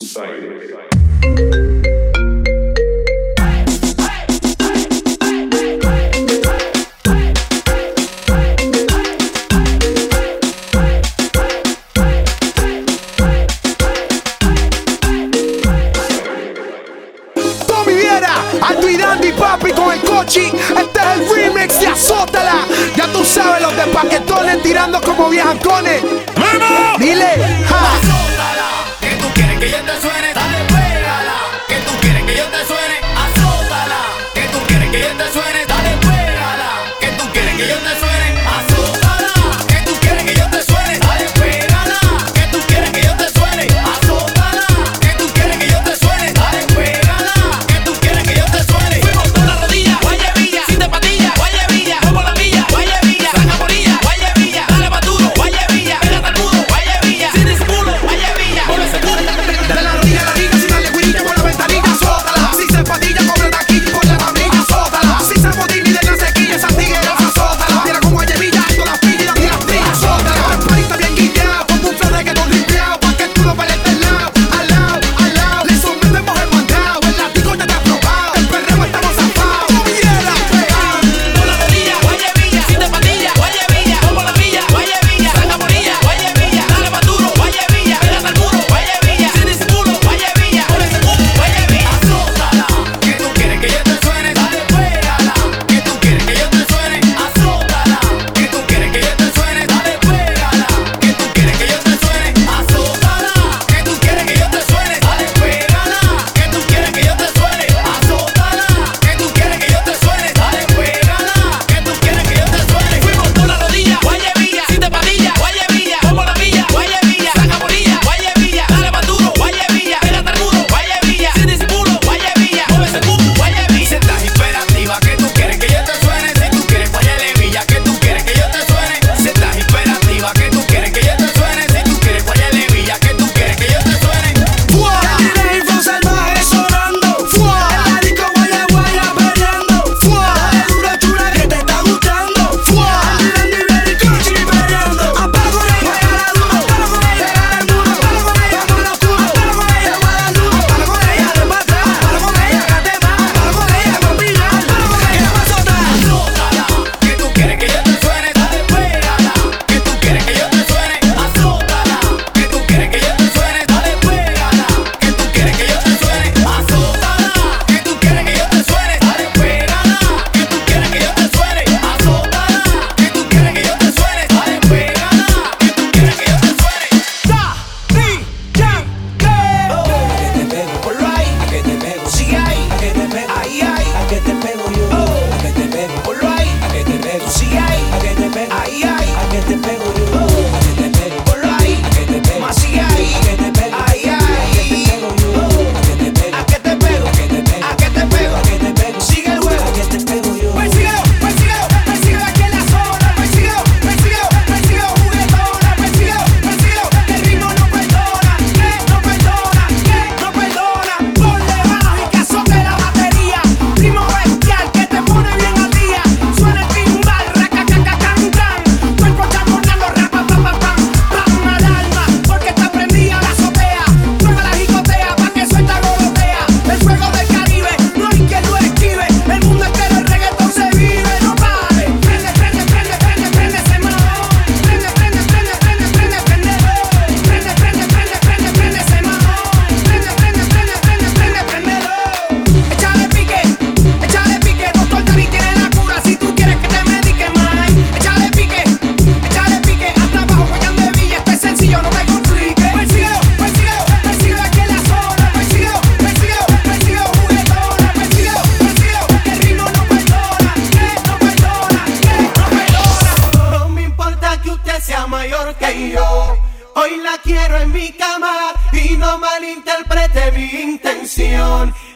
Bye. Bye.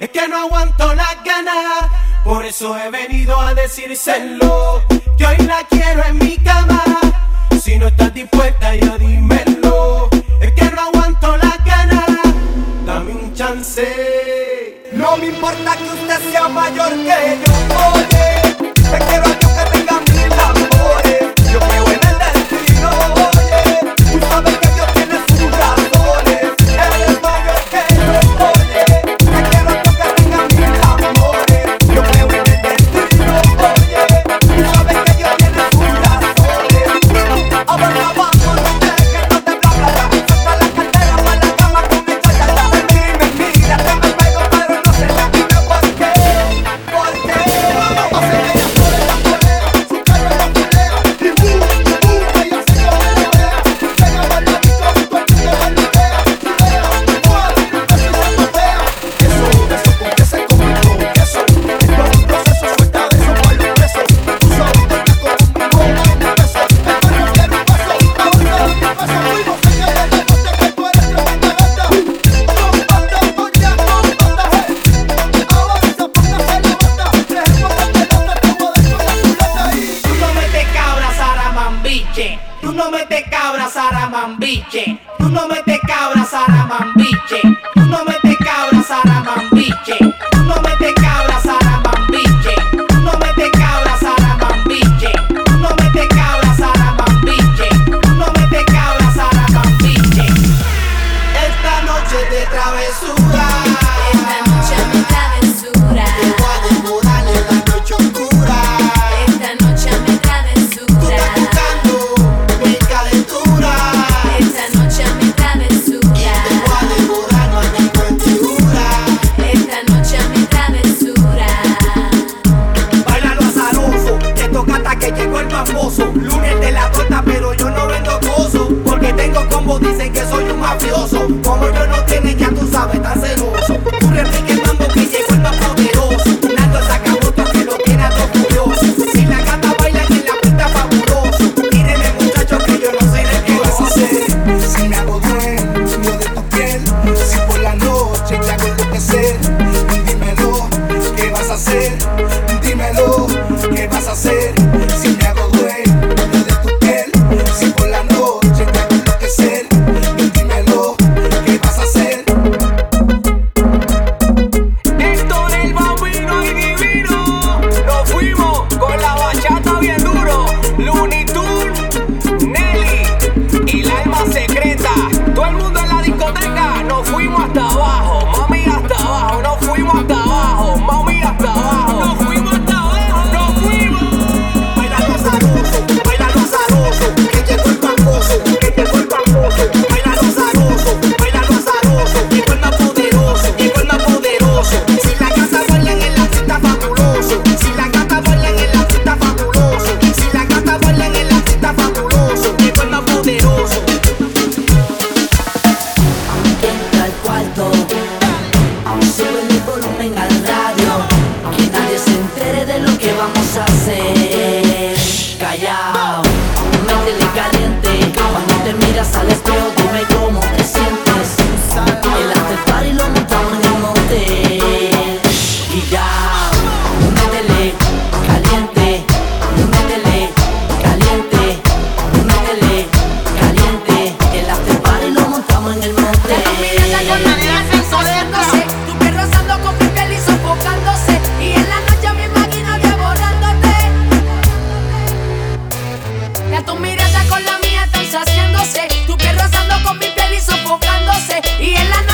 Es que no aguanto las ganas, por eso he venido a decírselo. Que hoy la quiero en mi cama. Si no estás dispuesta, ya dímelo. Es que no aguanto las ganas, dame un chance. No me importa que usted sea mayor que yo, oye, te quiero para Mambiche. Que fue la que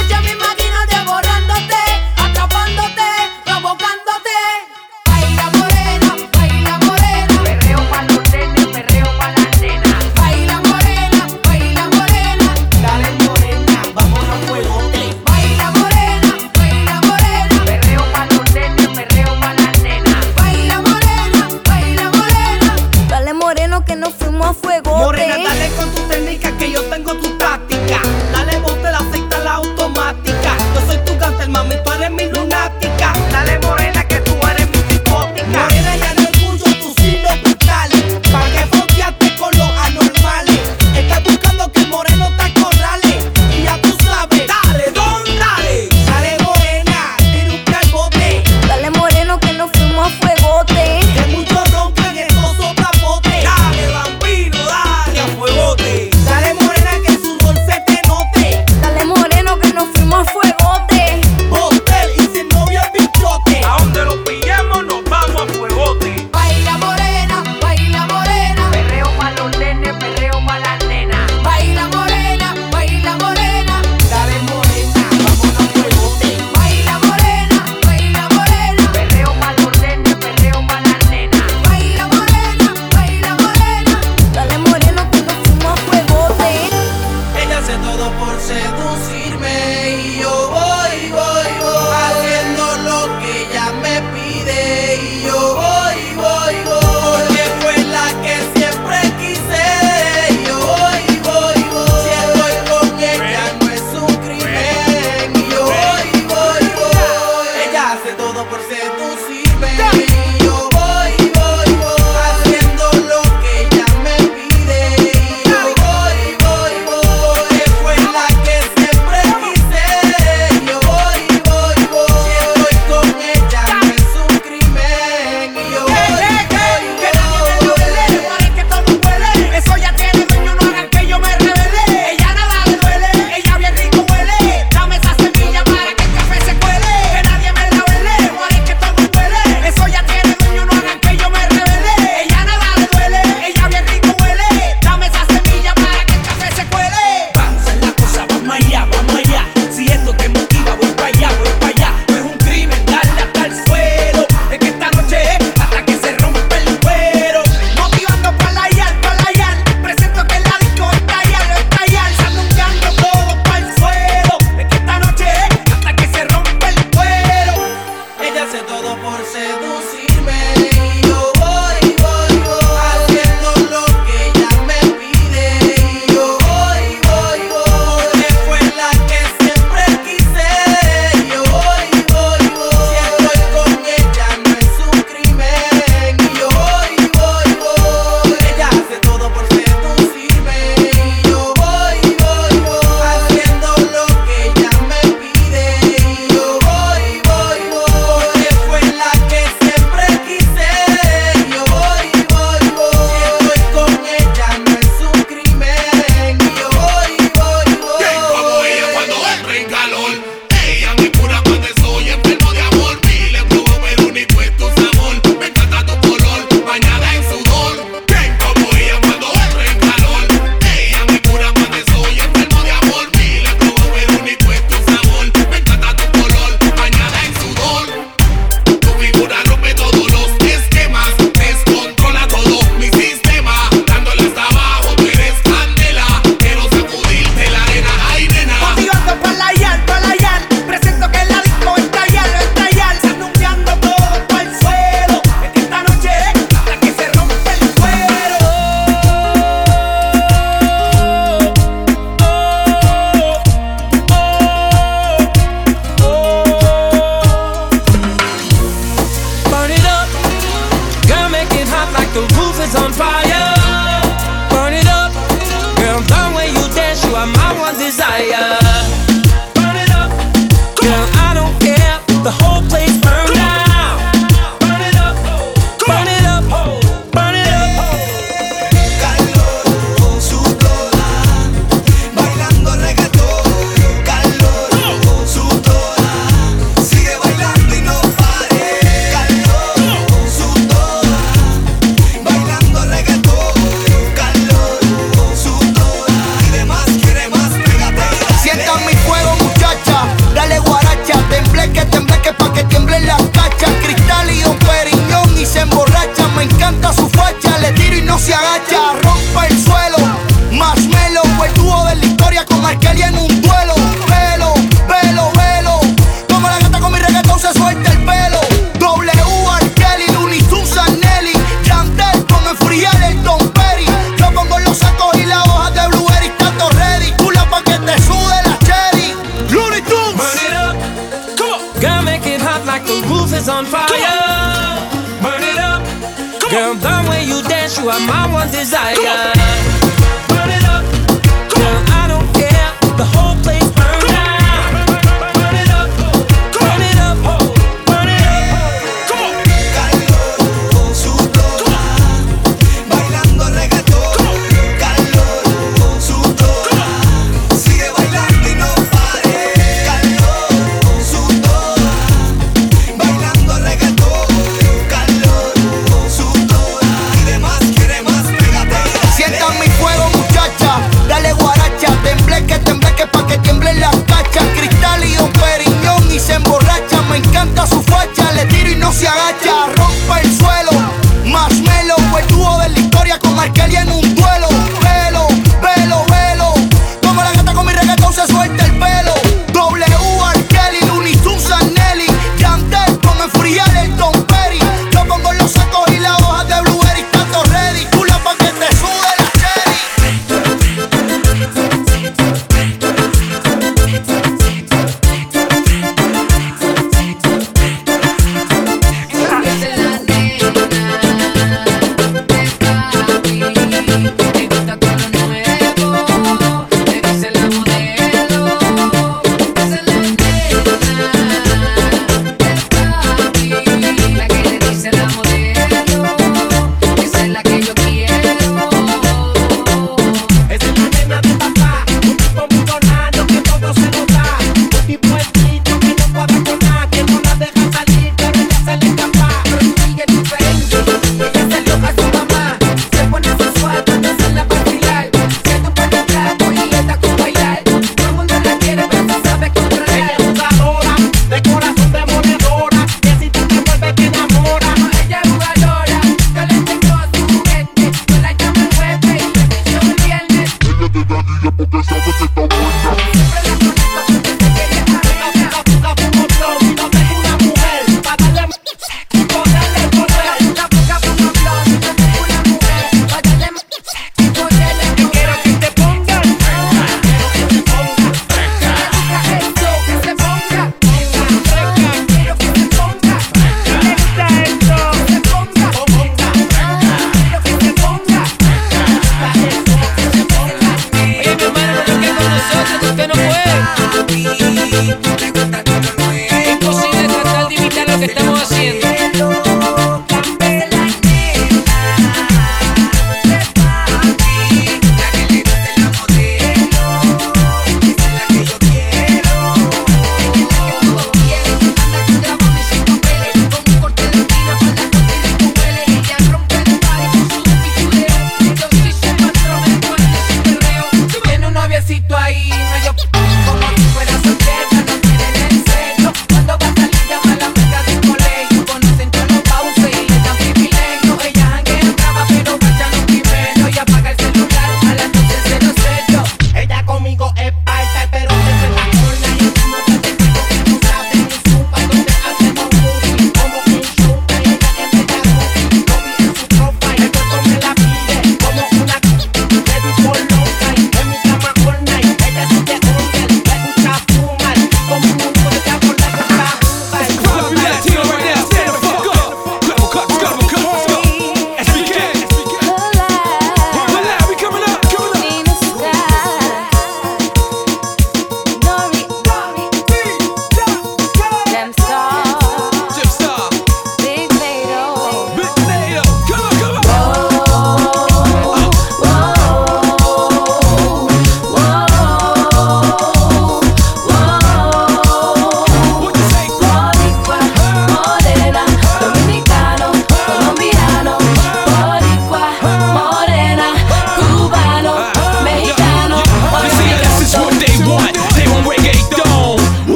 Way you dance, you are my one desire.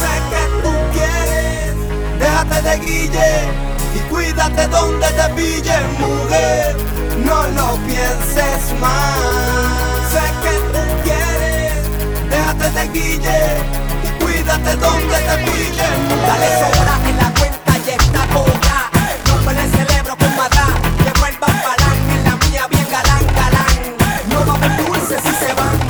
Sé que tú quieres, déjate de guille y cuídate donde te pille, mujer. No lo pienses más. Sé que tú quieres, déjate de guille y cuídate donde te pille, mujer. Dale sobra en la cuenta y está cobra. No me le celebro con madá, que vuelvan balán en la mía bien galán, galán. No va a dulce si se van.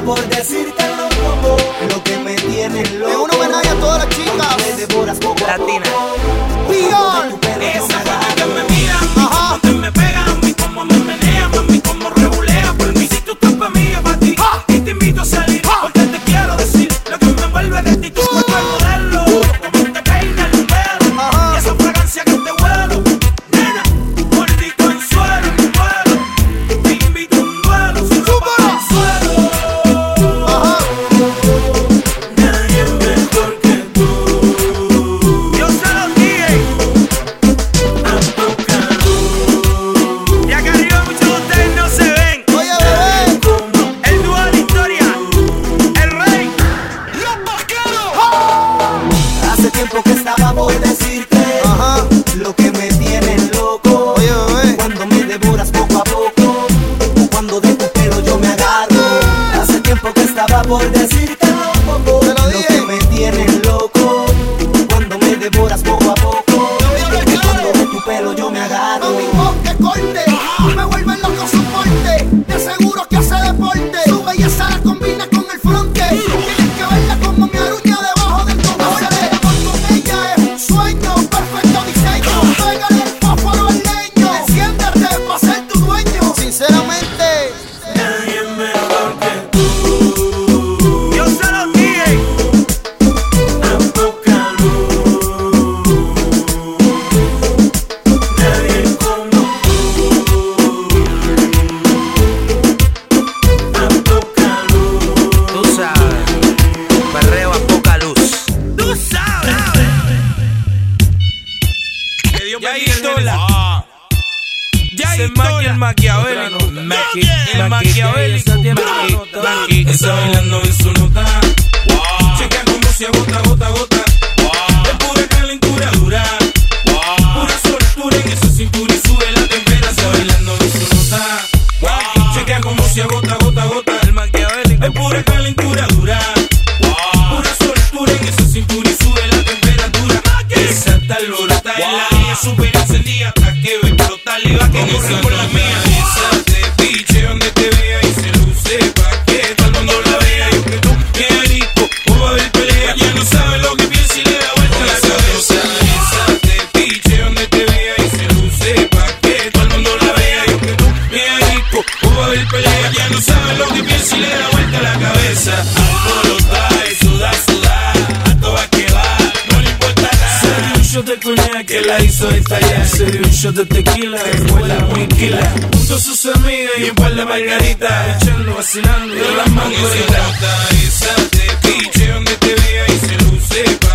por decirte lo que me tienes loco. Es un homenaje a todas las chicas. Me devoras poco Latina. shot de coñac que la hizo estallar. Se dio un shot de tequila, fue la muiquila. Junto a sus amigas y un par de margaritas. Echando, vacilando, de las mangoritas. Y se te piche donde te vea y se luce pa'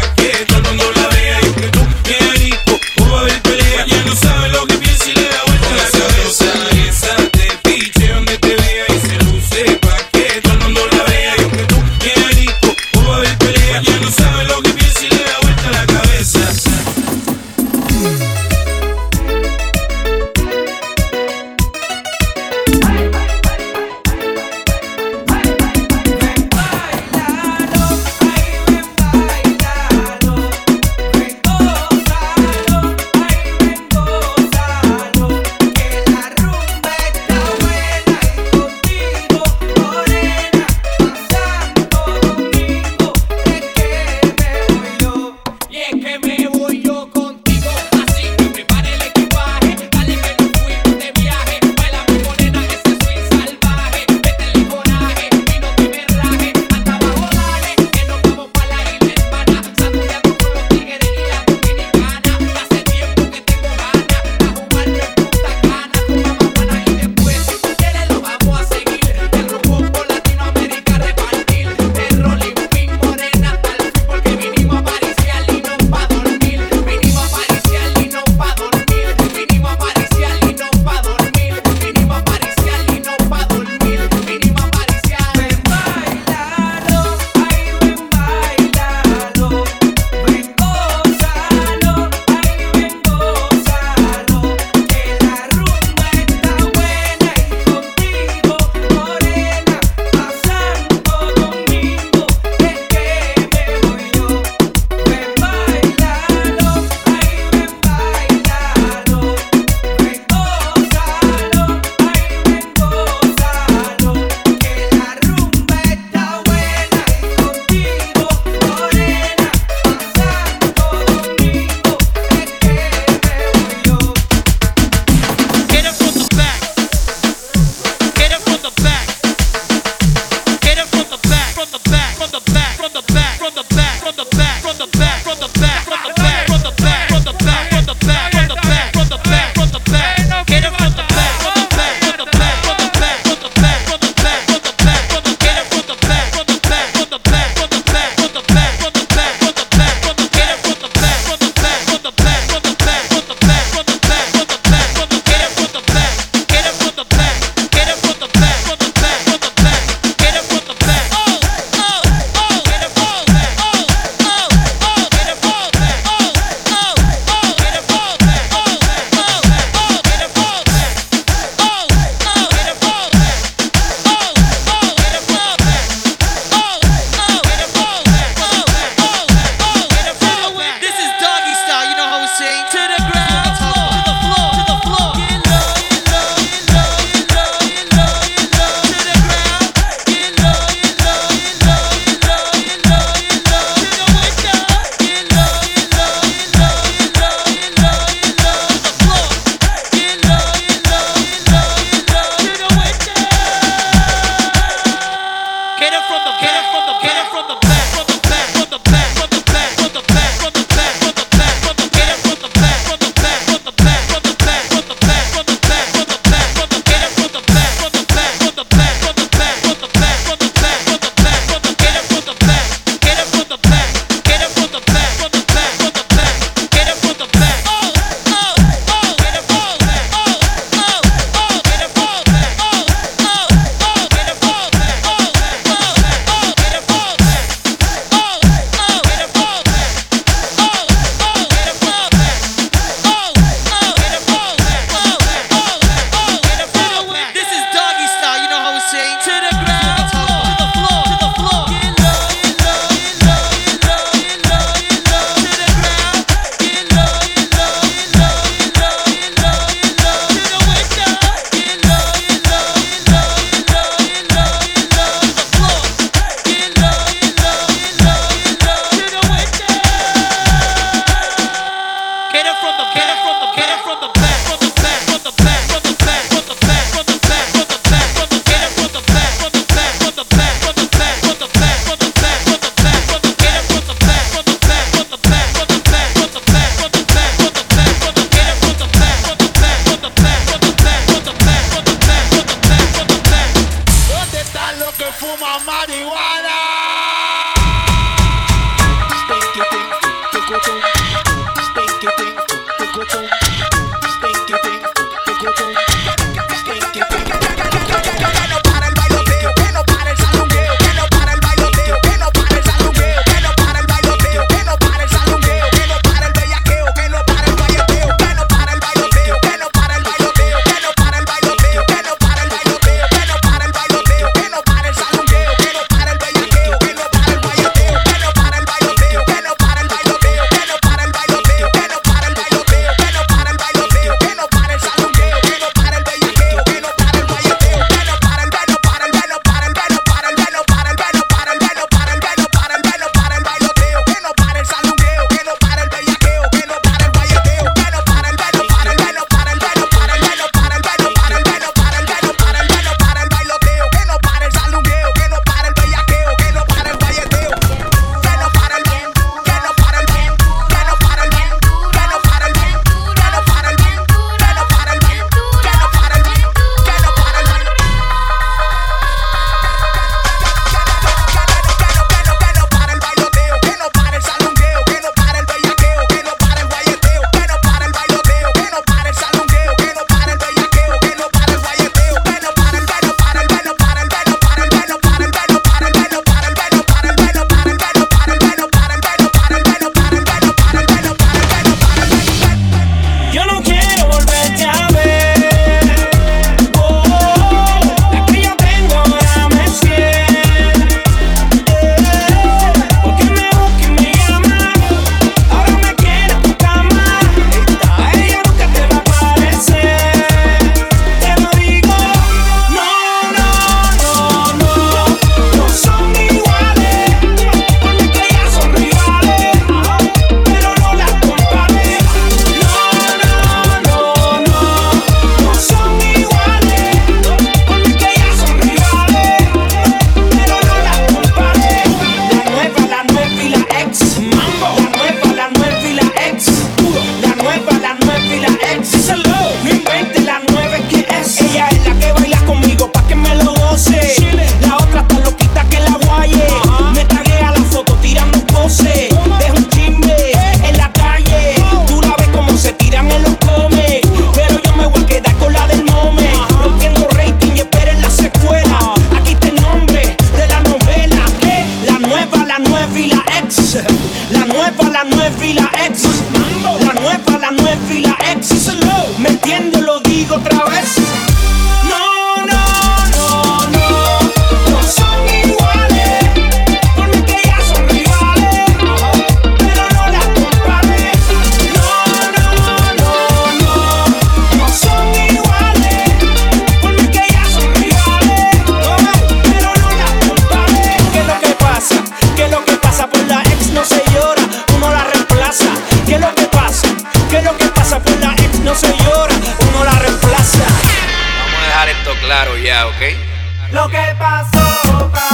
sopa.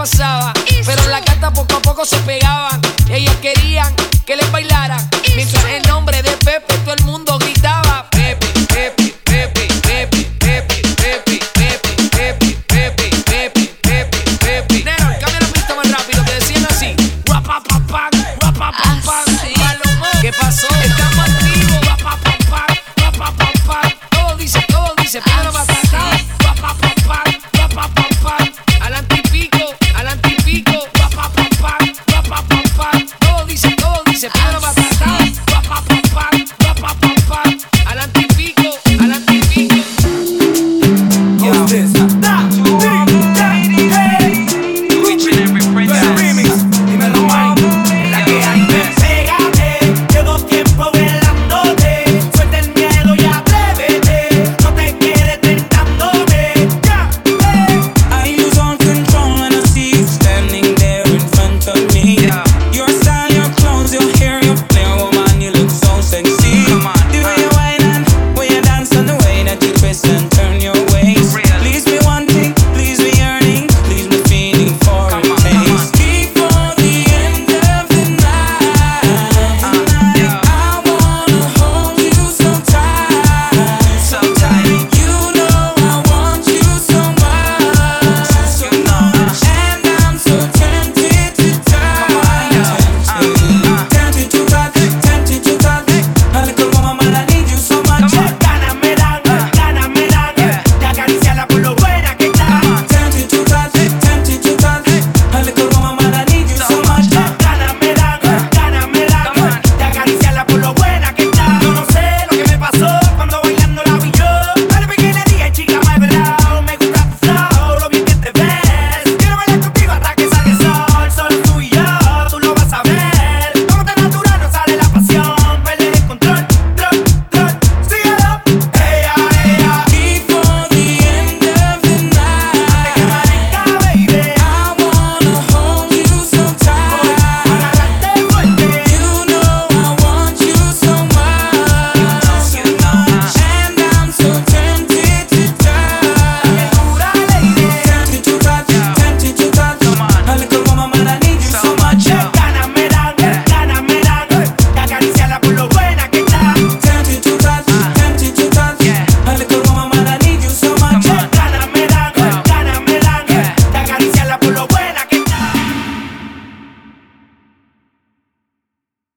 pasaba. Pero la gata poco a poco se pegaban. Ellas querían que les bailara